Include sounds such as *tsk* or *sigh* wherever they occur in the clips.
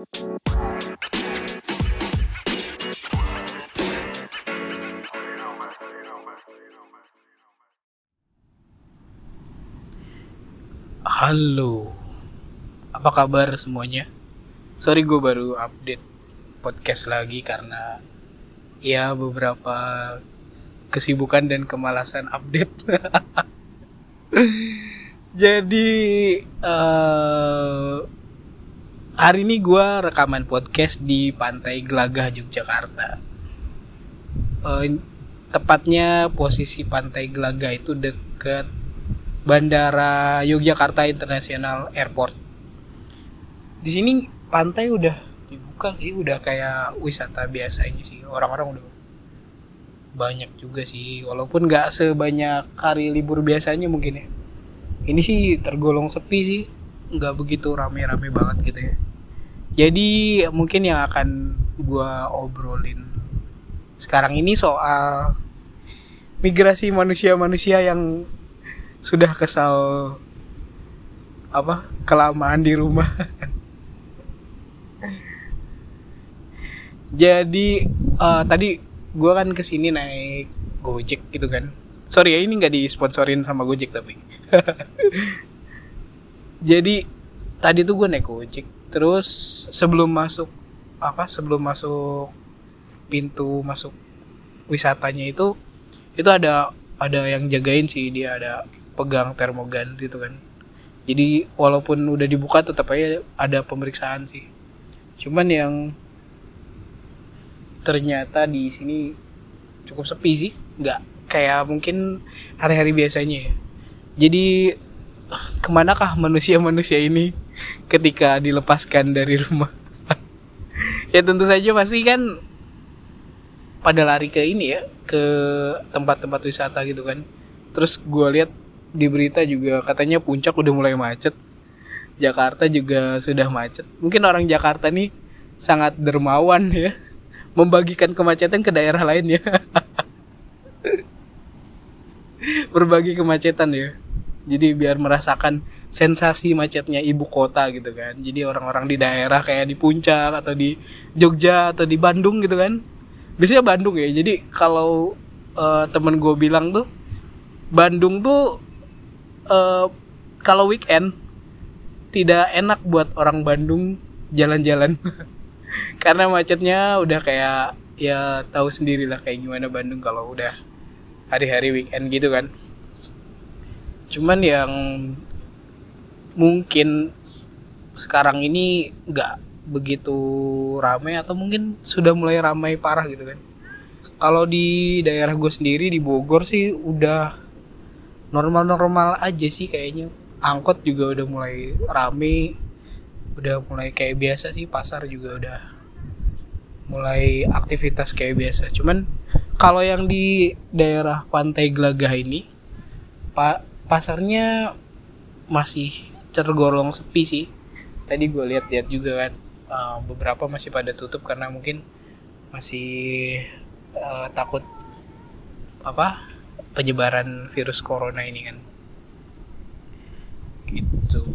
Halo, apa kabar semuanya? Sorry gue baru update podcast lagi karena ya beberapa kesibukan dan kemalasan update. *laughs* Jadi uh, hari ini gue rekaman podcast di Pantai Gelagah Yogyakarta. Uh, tepatnya posisi Pantai Gelagah itu dekat Bandara Yogyakarta International Airport. Di sini pantai udah dibuka sih, udah kayak wisata biasanya sih. Orang-orang udah banyak juga sih, walaupun nggak sebanyak hari libur biasanya mungkin ya. Ini sih tergolong sepi sih, nggak begitu rame-rame banget gitu ya. Jadi mungkin yang akan gua obrolin sekarang ini soal migrasi manusia-manusia yang sudah kesal apa kelamaan di rumah. *laughs* Jadi uh, tadi gue kan ke sini naik gojek gitu kan. Sorry ya ini nggak disponsorin sama gojek tapi. *laughs* Jadi tadi tuh gue naik gojek terus sebelum masuk apa sebelum masuk pintu masuk wisatanya itu itu ada ada yang jagain sih dia ada pegang termogan gitu kan. Jadi walaupun udah dibuka tetap aja ada pemeriksaan sih. Cuman yang ternyata di sini cukup sepi sih nggak kayak mungkin hari-hari biasanya ya. Jadi ke manakah manusia-manusia ini ketika dilepaskan dari rumah *laughs* ya tentu saja pasti kan pada lari ke ini ya ke tempat-tempat wisata gitu kan terus gue lihat di berita juga katanya puncak udah mulai macet. Jakarta juga sudah macet. Mungkin orang Jakarta nih sangat dermawan ya, *laughs* membagikan kemacetan ke daerah lain ya. *laughs* Berbagi kemacetan ya. Jadi biar merasakan sensasi macetnya ibu kota gitu kan. Jadi orang-orang di daerah kayak di puncak atau di Jogja atau di Bandung gitu kan. Biasanya Bandung ya. Jadi kalau uh, temen gue bilang tuh Bandung tuh uh, kalau weekend tidak enak buat orang Bandung jalan-jalan *laughs* karena macetnya udah kayak ya tahu sendiri lah kayak gimana Bandung kalau udah hari-hari weekend gitu kan cuman yang mungkin sekarang ini nggak begitu ramai atau mungkin sudah mulai ramai parah gitu kan. Kalau di daerah gue sendiri di Bogor sih udah normal-normal aja sih kayaknya. Angkot juga udah mulai rame udah mulai kayak biasa sih pasar juga udah mulai aktivitas kayak biasa. Cuman kalau yang di daerah pantai Gelagah ini pak pasarnya masih tergolong sepi sih. Tadi gue lihat-lihat juga kan uh, beberapa masih pada tutup karena mungkin masih uh, takut apa penyebaran virus corona ini kan. Gitu.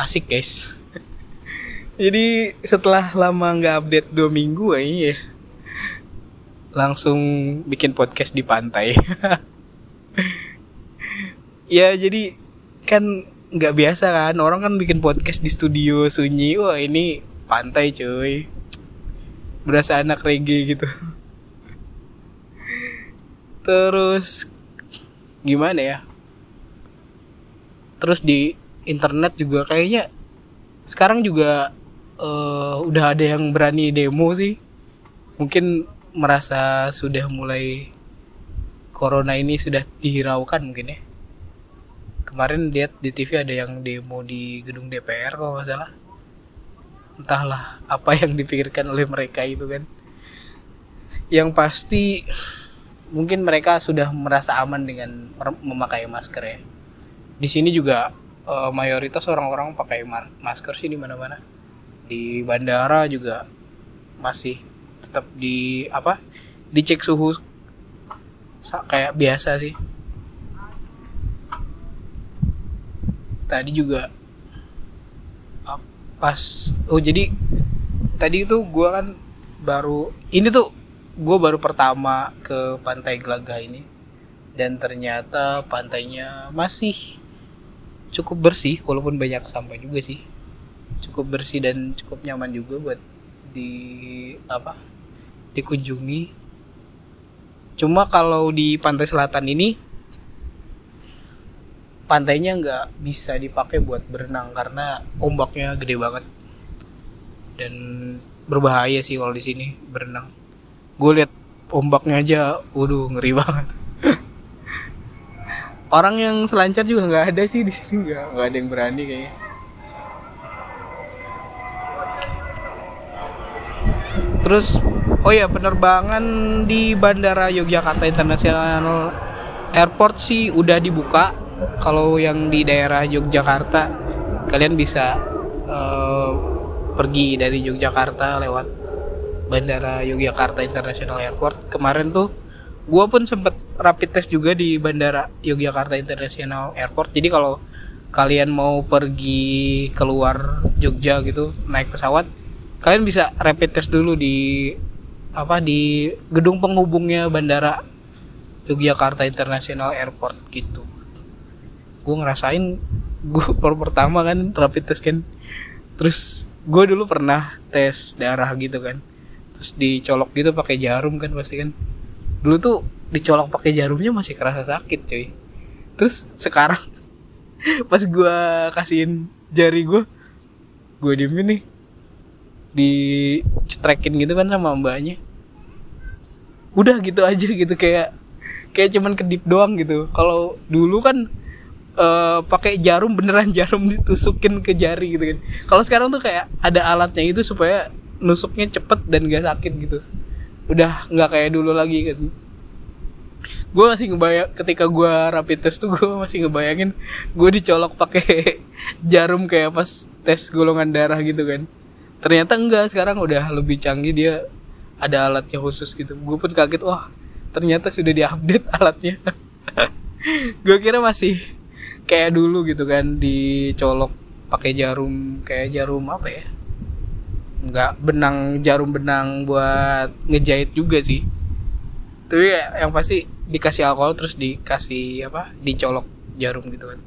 Asik guys. *laughs* Jadi setelah lama nggak update dua minggu ya langsung bikin podcast di pantai *laughs* ya jadi kan nggak biasa kan. Orang kan bikin podcast di studio sunyi. Wah ini pantai cuy. Berasa anak reggae gitu. *laughs* Terus gimana ya? Terus di internet juga kayaknya sekarang juga uh, udah ada yang berani demo sih. Mungkin merasa sudah mulai corona ini sudah dihiraukan mungkin ya kemarin lihat di TV ada yang demo di gedung DPR kalau nggak salah entahlah apa *laughs* yang dipikirkan oleh mereka itu kan yang pasti mungkin mereka sudah merasa aman dengan memakai masker ya. Di sini juga uh, mayoritas orang-orang pakai masker sih di mana-mana. Di bandara juga masih tetap di apa? Dicek suhu kayak biasa sih. Tadi juga pas oh jadi tadi itu gue kan baru ini tuh gue baru pertama ke pantai Gelaga ini dan ternyata pantainya masih cukup bersih walaupun banyak sampah juga sih. Cukup bersih dan cukup nyaman juga buat di apa dikunjungi. Cuma kalau di pantai selatan ini pantainya nggak bisa dipakai buat berenang karena ombaknya gede banget. Dan berbahaya sih kalau di sini berenang. Gue lihat ombaknya aja waduh ngeri *laughs* banget. Orang yang selancar juga nggak ada sih di sini. Nggak nggak ada yang berani kayaknya. Terus oh ya penerbangan di bandara Yogyakarta International Airport sih udah dibuka kalau yang di daerah Yogyakarta kalian bisa uh, pergi dari Yogyakarta lewat bandara Yogyakarta International Airport. Kemarin tuh gue pun sempet rapid test juga di bandara Yogyakarta International Airport. Jadi kalau kalian mau pergi keluar Jogja gitu naik pesawat kalian bisa rapid test dulu di apa di gedung penghubungnya bandara Yogyakarta International Airport gitu gue ngerasain gue *laughs* baru pertama kan rapid test kan. Terus gue dulu pernah tes darah gitu kan. Terus dicolok gitu pakai jarum kan pasti kan. Dulu tuh dicolok pakai jarumnya masih kerasa sakit cuy. Terus sekarang *laughs* pas gue kasihin jari gue gue diemin nih. Dicetrekin gitu kan sama mbaknya. Udah gitu aja gitu kayak kayak cuman kedip doang gitu. Kalau dulu kan uh, pakai jarum beneran *laughs* jarum ditusukin ke jari gitu kan. Kalau sekarang tuh kayak ada alatnya itu supaya nusuknya cepet dan gak sakit gitu. Udah nggak kayak dulu lagi kan. Gue masih ngebayang ketika gue rapid test tuh gue masih ngebayangin gue dicolok pakai *laughs* jarum kayak pas tes golongan darah gitu kan. Ternyata enggak sekarang udah lebih canggih dia ada alatnya khusus gitu. Gue pun kaget wah ternyata sudah diupdate *laughs* alatnya. Gue kira masih kayak dulu gitu kan dicolok pakai jarum kayak jarum apa ya? Nggak benang jarum benang buat ngejahit juga sih. Tapi ya, yang pasti dikasih alkohol terus dikasih apa dicolok jarum gitu kan.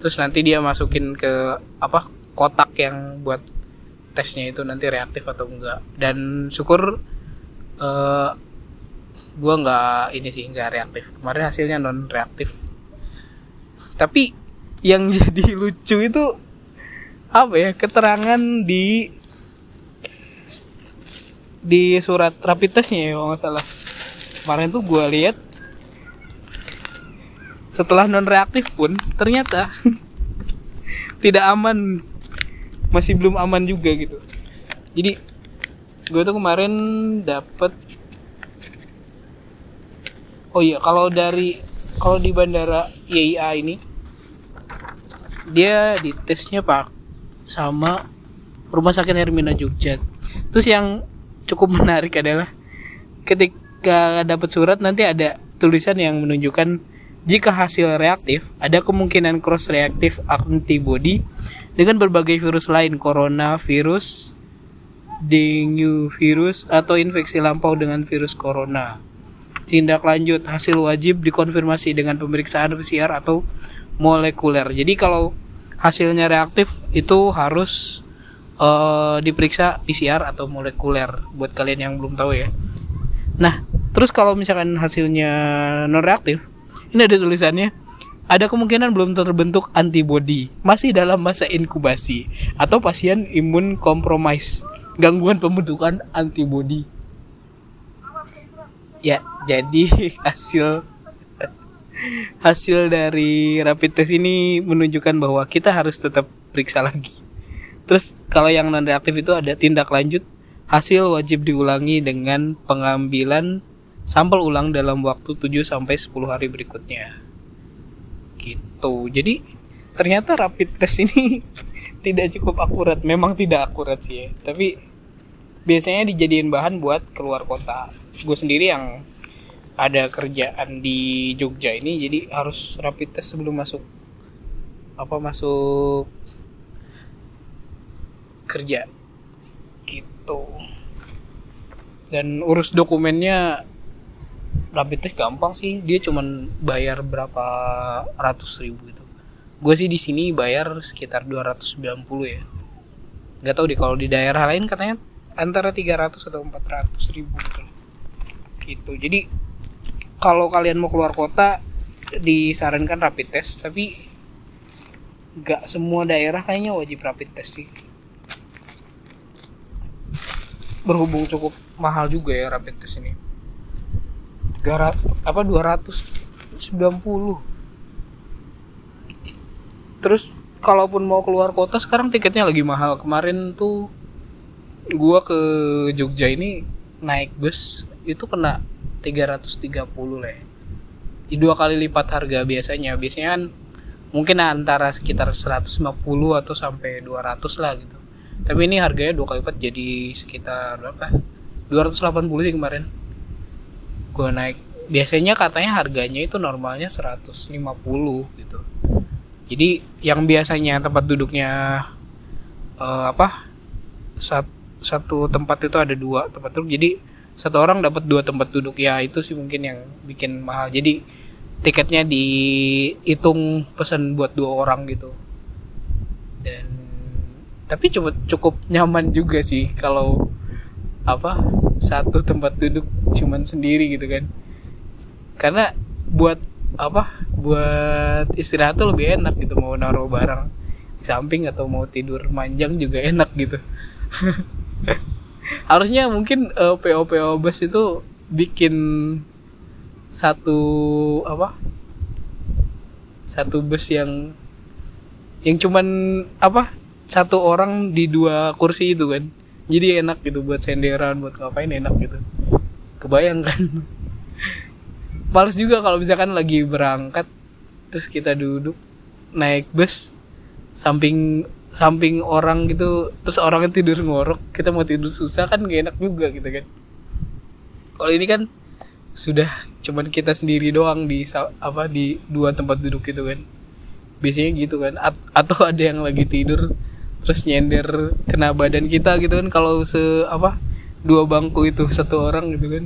Terus nanti dia masukin ke apa kotak yang buat tesnya itu nanti reaktif atau enggak dan syukur uh, gue nggak ini sih nggak reaktif. Kemarin hasilnya non reaktif tapi yang *laughs* jadi lucu itu apa ya keterangan di di surat rapid testnya ya kalau nggak salah. Kemarin tuh gue lihat setelah non reaktif pun ternyata *laughs* tidak aman. Masih belum aman juga gitu. Jadi gue tuh kemarin dapet oh iya kalau dari kalau di bandara IAIA ini dia ditesnya pak sama rumah sakit Hermina Jogja terus yang cukup *laughs* menarik adalah ketika dapat surat nanti ada tulisan yang menunjukkan jika hasil reaktif ada kemungkinan cross reaktif antibody dengan berbagai virus lain coronavirus dengue virus atau infeksi lampau dengan virus corona tindak lanjut hasil wajib dikonfirmasi dengan pemeriksaan PCR atau molekuler. Jadi kalau hasilnya reaktif itu harus uh, diperiksa PCR atau molekuler buat kalian yang belum tahu ya. Nah, terus kalau misalkan hasilnya non reaktif, ini ada tulisannya ada kemungkinan belum terbentuk antibody, masih dalam masa inkubasi atau pasien imun kompromis, gangguan pembentukan antibody. Ya, jadi *laughs* hasil hasil dari rapid test ini menunjukkan bahwa kita harus tetap periksa lagi. Terus kalau yang non reaktif itu ada tindak lanjut hasil wajib diulangi dengan pengambilan sampel ulang dalam waktu 7 sampai 10 hari berikutnya. Gitu. Jadi ternyata rapid test ini *laughs* tidak cukup akurat. Memang tidak akurat sih ya. Tapi biasanya dijadiin bahan buat keluar kota. Gue sendiri yang ada kerjaan di Jogja ini jadi harus rapid test sebelum masuk apa masuk kerja. Gitu. Dan urus dokumennya rapid test gampang sih. Dia cuman bayar berapa ratus ribu gitu. Gue sih di sini bayar sekitar 290 ya. Nggak tahu deh kalau di daerah lain katanya antara 300 atau 400 ribu gitu. Gitu. Jadi kalau kalian mau keluar kota disarankan rapid test tapi nggak semua daerah kayaknya wajib rapid test sih. Berhubung cukup mahal juga ya rapid test ini. 300 apa 290 terus kalaupun mau keluar kota sekarang tiketnya lagi mahal. Kemarin tuh gua ke Jogja ini naik bus itu kena 330 lah ya. dua kali lipat harga biasanya. Biasanya kan mungkin antara sekitar 150 atau sampai 200 lah gitu. Tapi ini harganya dua kali lipat jadi sekitar berapa? 280 sih kemarin. Gue naik. Biasanya katanya harganya itu normalnya 150 gitu. Jadi yang biasanya tempat duduknya uh, apa? Sat, satu tempat itu ada dua tempat duduk. Jadi satu orang dapat dua tempat duduk. Ya itu sih mungkin yang bikin mahal. Jadi tiketnya dihitung pesan buat dua orang gitu. Dan tapi cukup cukup nyaman juga sih kalau apa satu tempat duduk cuman sendiri gitu kan. Karena buat apa buat istirahat tuh lebih enak gitu. Mau naruh barang di samping atau mau tidur manjang juga enak gitu *laughs* harusnya mungkin uh, PO PO bus itu bikin satu apa? Satu bus yang yang cuman apa? Satu orang di dua kursi itu kan. Jadi enak gitu buat senderan buat ngapain enak gitu. Kebayang kan? *laughs* Males juga kalau misalkan lagi berangkat terus kita duduk naik bus samping samping orang gitu terus orangnya tidur ngorok kita mau tidur susah kan gak enak juga gitu kan. Kalau ini kan sudah cuman kita sendiri doang di apa di dua tempat duduk gitu kan. Biasanya gitu kan A atau *laughs* ada yang lagi tidur terus nyender kena badan kita gitu kan kalau se apa dua bangku itu satu orang gitu kan.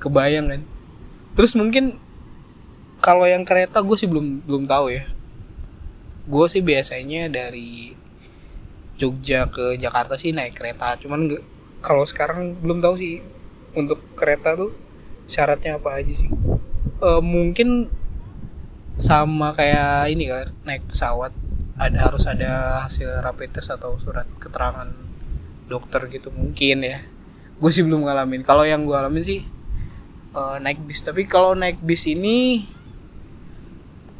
Kebayang kan. Terus mungkin kalau yang kereta gue sih belum belum tahu ya gue sih biasanya dari Jogja ke Jakarta sih naik kereta. Cuman kalau sekarang belum tahu sih untuk kereta tuh syaratnya apa aja sih. E, mungkin sama kayak ini kan naik pesawat. Ada harus ada hasil rapid test atau surat keterangan dokter gitu mungkin ya. Gue sih belum ngalamin. Kalau yang gue alamin sih uh, naik bis. Tapi kalau naik bis ini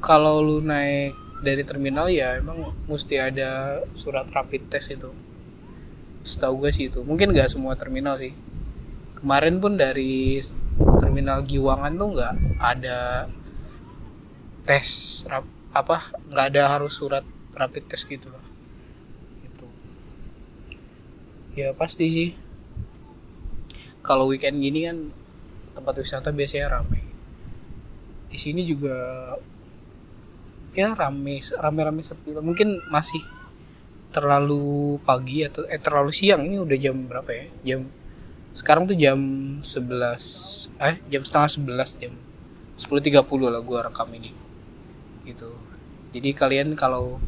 kalau lu naik dari terminal ya emang mesti ada surat rapid test itu. Setahu gue sih itu. Mungkin gak semua terminal sih. Kemarin pun dari terminal Giwangan tuh nggak ada tes rap, apa nggak ada harus surat rapid test gitu loh. Itu ya pasti sih. Kalau weekend gini kan tempat wisata biasanya ramai di sini juga ya rame rame rame sepi. Mungkin masih terlalu pagi atau eh terlalu siang. Ini udah jam berapa ya? Jam sekarang tuh jam 11 eh jam setengah 11 jam 10.30 lah gua rekam ini. Gitu. Jadi kalian kalau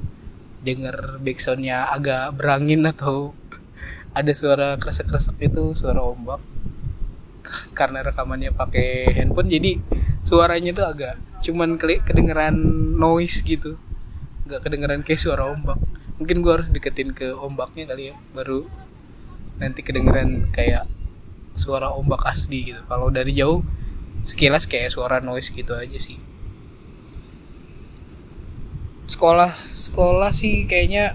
denger backsoundnya agak berangin atau *laughs* ada suara kresek-kresek itu suara ombak *laughs* karena rekamannya pakai handphone jadi suaranya tuh agak cuman kedengeran noise gitu. Nggak kedengeran kayak suara ombak. Mungkin gua harus deketin ke ombaknya kali ya baru nanti kedengeran kayak suara ombak asli gitu. Kalau dari jauh sekilas kayak suara noise gitu aja sih. Sekolah sekolah sih kayaknya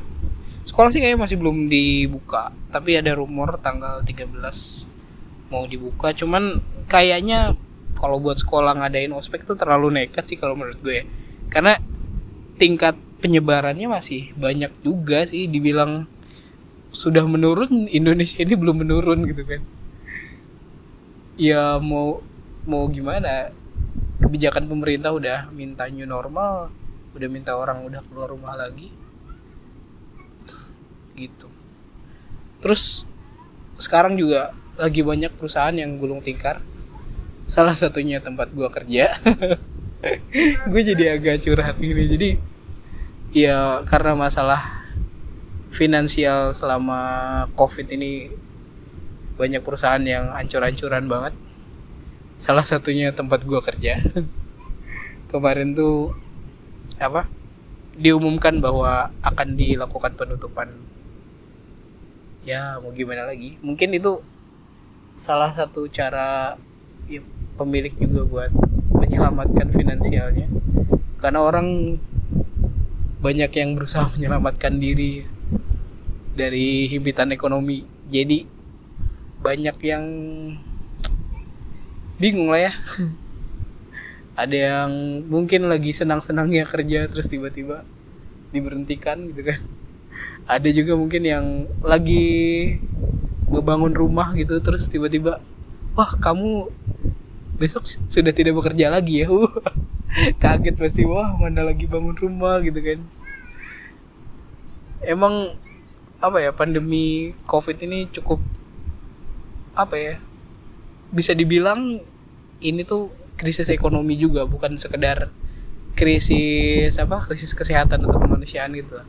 sekolah sih kayaknya masih belum dibuka. Tapi ada rumor tanggal 13 mau dibuka. Cuman kayaknya kalau buat sekolah ngadain ospek tuh terlalu nekat sih kalau menurut gue ya. karena tingkat penyebarannya masih banyak juga sih dibilang sudah menurun *laughs* Indonesia ini belum menurun gitu kan. Ya mau mau gimana? Kebijakan pemerintah udah minta new normal udah minta orang udah keluar rumah lagi. Gitu. Terus sekarang juga lagi banyak perusahaan yang gulung tikar salah satunya tempat gua kerja. *laughs* Gue jadi agak curhat ini jadi ya karena masalah finansial selama covid ini banyak perusahaan yang ancur-ancuran banget. Salah satunya tempat gua kerja. *laughs* Kemarin tuh apa diumumkan bahwa akan dilakukan penutupan. Ya mau gimana lagi? Mungkin itu salah satu cara ya, pemilik juga buat menyelamatkan finansialnya. Karena orang banyak yang berusaha *laughs* menyelamatkan diri dari himpitan ekonomi. Jadi banyak yang *tsk* bingung lah ya. *laughs* Ada yang mungkin lagi senang-senangnya kerja terus tiba-tiba diberhentikan gitu kan. *laughs* Ada juga mungkin yang lagi ngebangun rumah gitu terus tiba-tiba wah kamu besok sudah tidak bekerja lagi ya. *laughs* Kaget pasti wah mana lagi bangun rumah gitu kan. Emang apa ya pandemi covid ini cukup apa ya bisa dibilang ini tuh krisis ekonomi juga bukan sekedar krisis apa krisis kesehatan atau kemanusiaan gitu lah.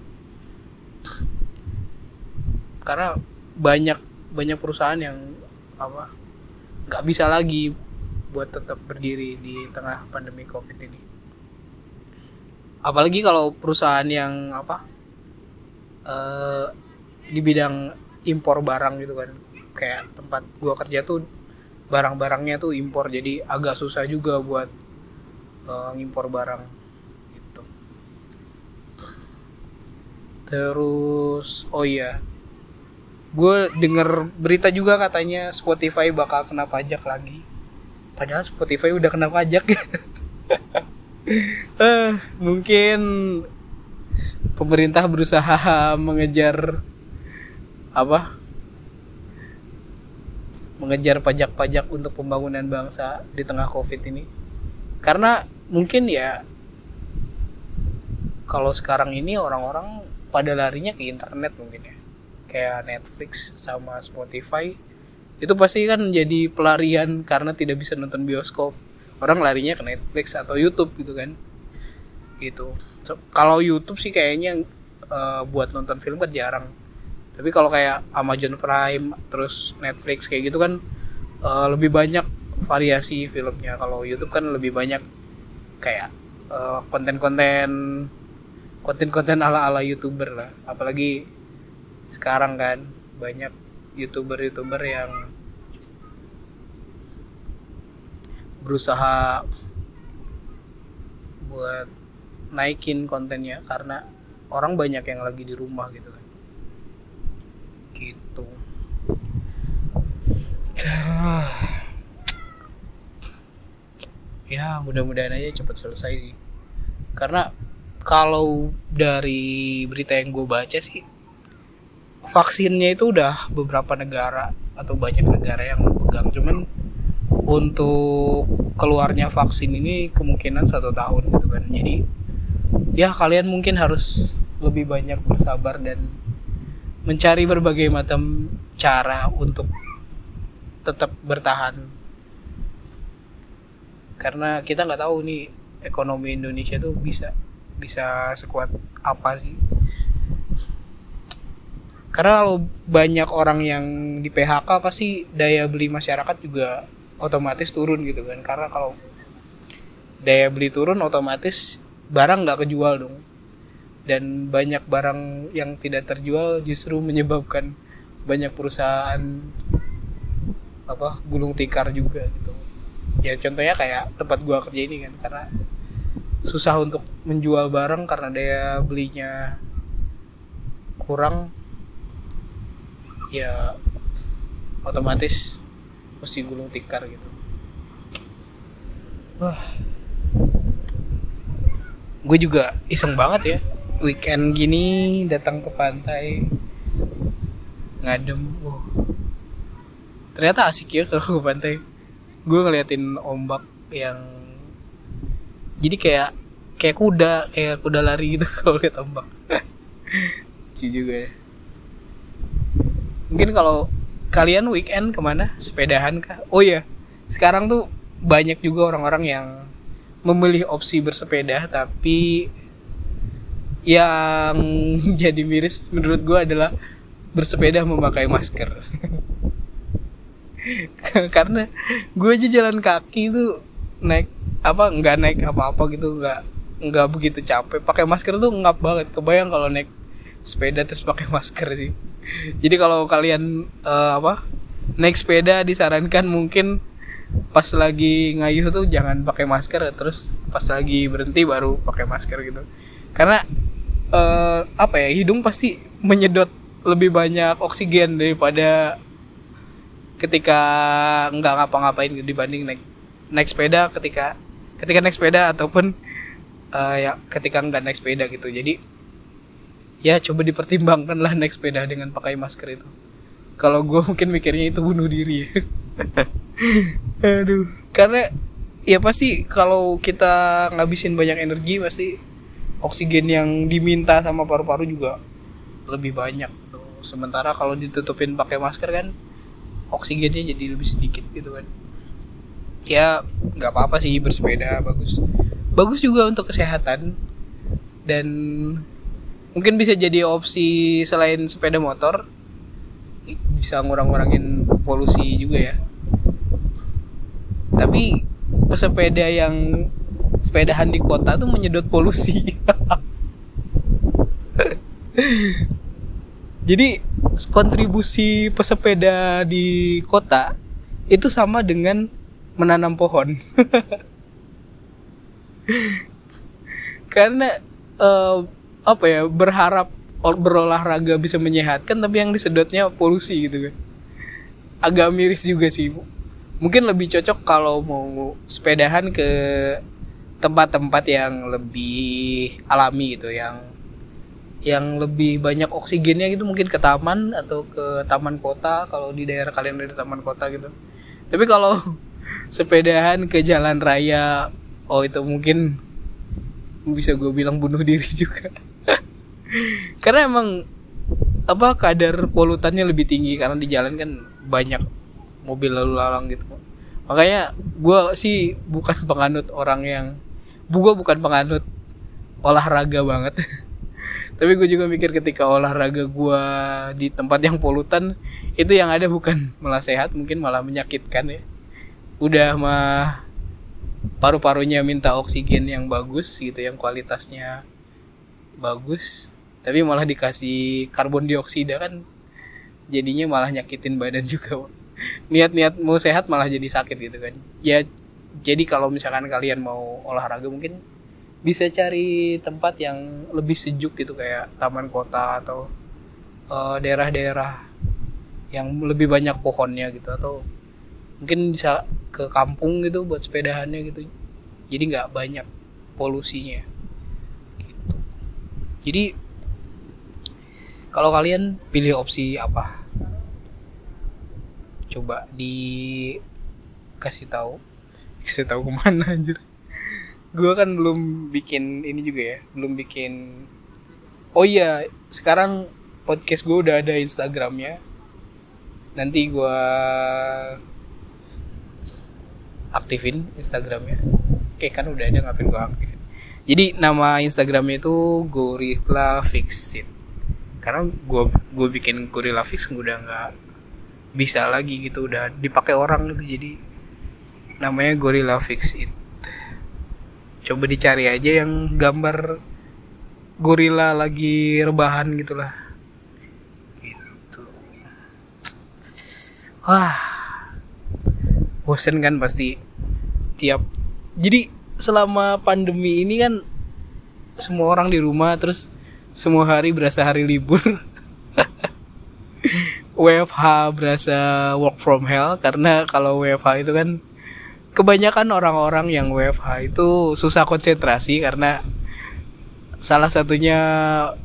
Karena banyak banyak perusahaan yang apa nggak bisa lagi buat tetap berdiri di tengah pandemi covid ini? Apalagi kalau perusahaan yang apa uh, di bidang impor barang gitu kan. Kayak tempat gua kerja tuh barang-barangnya tuh impor jadi agak susah juga buat uh, ngimpor barang gitu. Terus oh iya gue denger berita juga katanya Spotify bakal kena pajak lagi padahal Spotify udah kena pajak. Uh, *laughs* mungkin pemerintah berusaha mengejar apa? Mengejar pajak-pajak untuk pembangunan bangsa di tengah covid ini. Karena mungkin ya kalau sekarang ini orang-orang pada larinya ke internet mungkin ya. Kayak Netflix sama Spotify itu pasti kan jadi pelarian karena tidak bisa nonton bioskop. Orang larinya ke Netflix atau YouTube gitu kan. Gitu. So, kalau YouTube sih kayaknya uh, buat nonton film kan jarang. Tapi kalau kayak Amazon Prime terus Netflix kayak gitu kan uh, lebih banyak variasi filmnya. Kalau YouTube kan lebih banyak kayak uh, konten-konten konten-konten ala-ala youtuber lah. Apalagi sekarang kan banyak youtuber-youtuber yang berusaha buat naikin kontennya karena orang banyak yang lagi di rumah gitu kan. Gitu. Ya mudah-mudahan aja cepat selesai sih. Karena kalau dari berita yang gue baca sih vaksinnya itu udah beberapa negara atau banyak negara yang pegang. Cuman untuk keluarnya vaksin ini kemungkinan satu tahun gitu kan. Jadi ya kalian mungkin harus lebih banyak bersabar dan mencari berbagai macam cara untuk tetap bertahan. Karena kita nggak tahu nih ekonomi Indonesia tuh bisa bisa sekuat apa sih. Karena kalau banyak orang yang di PHK pasti daya beli masyarakat juga otomatis turun gitu kan. Karena kalau daya beli turun otomatis barang nggak kejual dong. Dan banyak barang yang tidak terjual justru menyebabkan banyak perusahaan apa gulung tikar juga gitu. Ya contohnya kayak tempat gua kerja ini kan karena susah untuk menjual barang karena daya belinya kurang ya otomatis mesti gulung tikar gitu. Wah. Gue juga iseng banget ya weekend gini datang ke pantai ngadem wow. ternyata asik ya kalau ke pantai. Gue ngeliatin ombak yang jadi kayak kayak kuda kayak kuda lari gitu *laughs* kalau lihat ombak. Lucu juga ya. Mungkin kalau kalian weekend ke mana? Sepedahan kah? Oh ya sekarang tuh banyak juga orang-orang yang memilih opsi bersepeda tapi yang *laughs* jadi miris menurut gue adalah bersepeda memakai masker. *laughs* Karena gue aja jalan kaki tuh naik apa nggak naik apa-apa gitu nggak nggak begitu capek. Pakai masker tuh ngap banget. Kebayang kalau naik sepeda terus pakai masker sih jadi kalau kalian uh, apa naik sepeda disarankan mungkin pas lagi ngayuh tuh jangan pakai masker terus pas lagi berhenti baru pakai masker gitu. Karena uh, apa ya hidung pasti menyedot lebih banyak oksigen daripada ketika nggak ngapa-ngapain dibanding naik naik sepeda ketika ketika naik sepeda ataupun uh, ya ketika nggak naik sepeda gitu. Jadi ya coba dipertimbangkan lah naik sepeda dengan pakai masker itu. Kalau gue *laughs* mungkin mikirnya itu bunuh diri ya. *laughs* Aduh. Karena ya pasti kalau kita ngabisin banyak energi pasti oksigen yang diminta sama paru-paru juga lebih banyak tuh. Sementara kalau ditutupin pakai masker kan oksigennya jadi lebih sedikit gitu kan. Ya nggak apa-apa sih bersepeda bagus. Bagus juga untuk kesehatan. Dan mungkin bisa jadi opsi selain sepeda motor bisa ngurang-ngurangin polusi juga ya tapi pesepeda yang sepedahan di kota tuh menyedot polusi *laughs* jadi kontribusi pesepeda di kota itu sama dengan menanam pohon. *laughs* Karena uh, apa ya berharap berolahraga bisa menyehatkan tapi yang disedotnya polusi gitu kan. Agak miris juga sih. Mungkin lebih cocok kalau mau sepedahan ke tempat-tempat yang lebih alami gitu yang yang lebih banyak oksigennya gitu mungkin ke taman atau ke taman kota kalau di daerah kalian ada taman kota gitu tapi kalau *laughs* sepedahan ke jalan raya oh itu mungkin bisa gue bilang bunuh diri juga karena emang apa kadar polutannya lebih tinggi karena di jalan kan banyak mobil lalu lalang gitu. Makanya gue sih bukan *laughs* penganut orang yang gue bukan penganut olahraga banget. *laughs* Tapi gue juga mikir ketika olahraga gue di tempat yang polutan itu yang ada bukan *laughs* malah sehat mungkin malah menyakitkan ya. Udah mah paru-parunya minta oksigen yang bagus gitu yang kualitasnya bagus tapi malah dikasih karbon dioksida kan jadinya malah nyakitin badan juga niat-niat mau sehat malah jadi sakit gitu kan. Ya jadi kalau misalkan kalian mau olahraga mungkin bisa cari tempat yang lebih sejuk gitu kayak taman kota atau daerah daerah-daerah yang lebih banyak pohonnya gitu atau mungkin bisa ke kampung gitu buat sepedahannya gitu. Jadi nggak banyak polusinya gitu. Jadi kalau kalian pilih opsi apa? Coba dikasih tahu. Kasih tahu ke mana anjir? Gue kan belum bikin ini juga ya belum bikin. Oh iya sekarang podcast gue udah ada instagramnya. Nanti gue aktifin instagramnya. Oke kan udah ada ngapain gue aktifin? Jadi nama instagramnya itu gorilla fixit karena gue gue bikin gorilla fix udah nggak bisa lagi gitu udah dipakai orang gitu. Jadi namanya gorilla fix it. Coba dicari aja yang gambar gorila lagi rebahan gitulah. Gitu. Wah. Bosen kan pasti tiap jadi selama pandemi ini kan semua orang di rumah terus semua hari berasa hari libur *laughs* WFH berasa work from hell karena kalau WFH itu kan kebanyakan orang-orang yang WFH itu susah konsentrasi karena salah satunya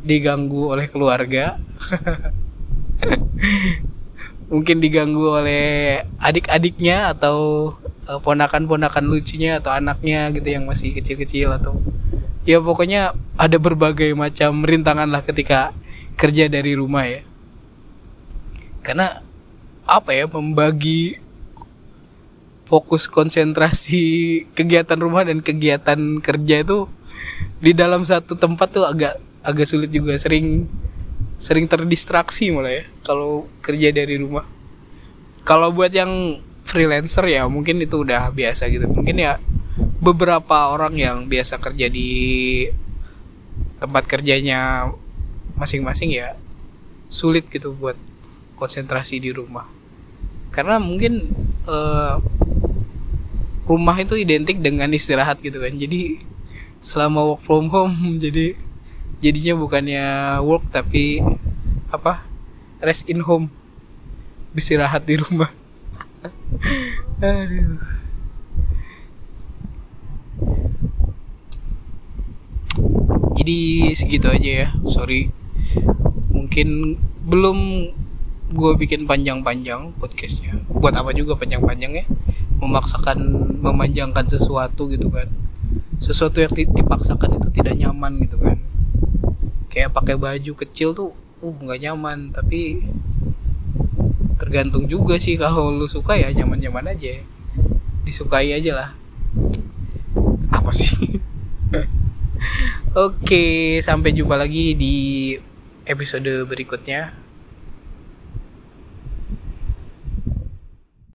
diganggu oleh keluarga. *laughs* Mungkin diganggu oleh adik-adiknya atau eh, ponakan-ponakan lucunya atau anaknya gitu yang masih kecil-kecil atau ya pokoknya ada berbagai macam rintangan lah ketika kerja dari rumah ya. karena apa ya membagi fokus konsentrasi kegiatan rumah dan kegiatan kerja itu di dalam satu tempat tuh agak agak sulit juga. Sering sering terdistraksi mulai ya kalau kerja dari rumah. Kalau buat yang freelancer ya mungkin itu udah biasa gitu. Mungkin ya beberapa orang yang biasa kerja di tempat kerjanya masing-masing ya sulit gitu buat konsentrasi di rumah. Karena mungkin uh, rumah itu identik dengan istirahat gitu kan. Jadi selama work from home *laughs* jadi jadinya bukannya work tapi apa? Rest in home. Istirahat di rumah. *laughs* Aduh jadi segitu aja ya. Sorry. Mungkin belum gue bikin panjang-panjang podcastnya. Buat apa juga panjang-panjang ya? Memaksakan memanjangkan sesuatu gitu kan. Sesuatu yang dipaksakan itu tidak nyaman gitu kan. Kayak pakai baju kecil tuh uh nggak nyaman. Tapi tergantung juga sih kalau lu suka ya nyaman-nyaman aja. Disukai aja lah. Apa sih *laughs* Oke, sampai jumpa lagi di episode berikutnya.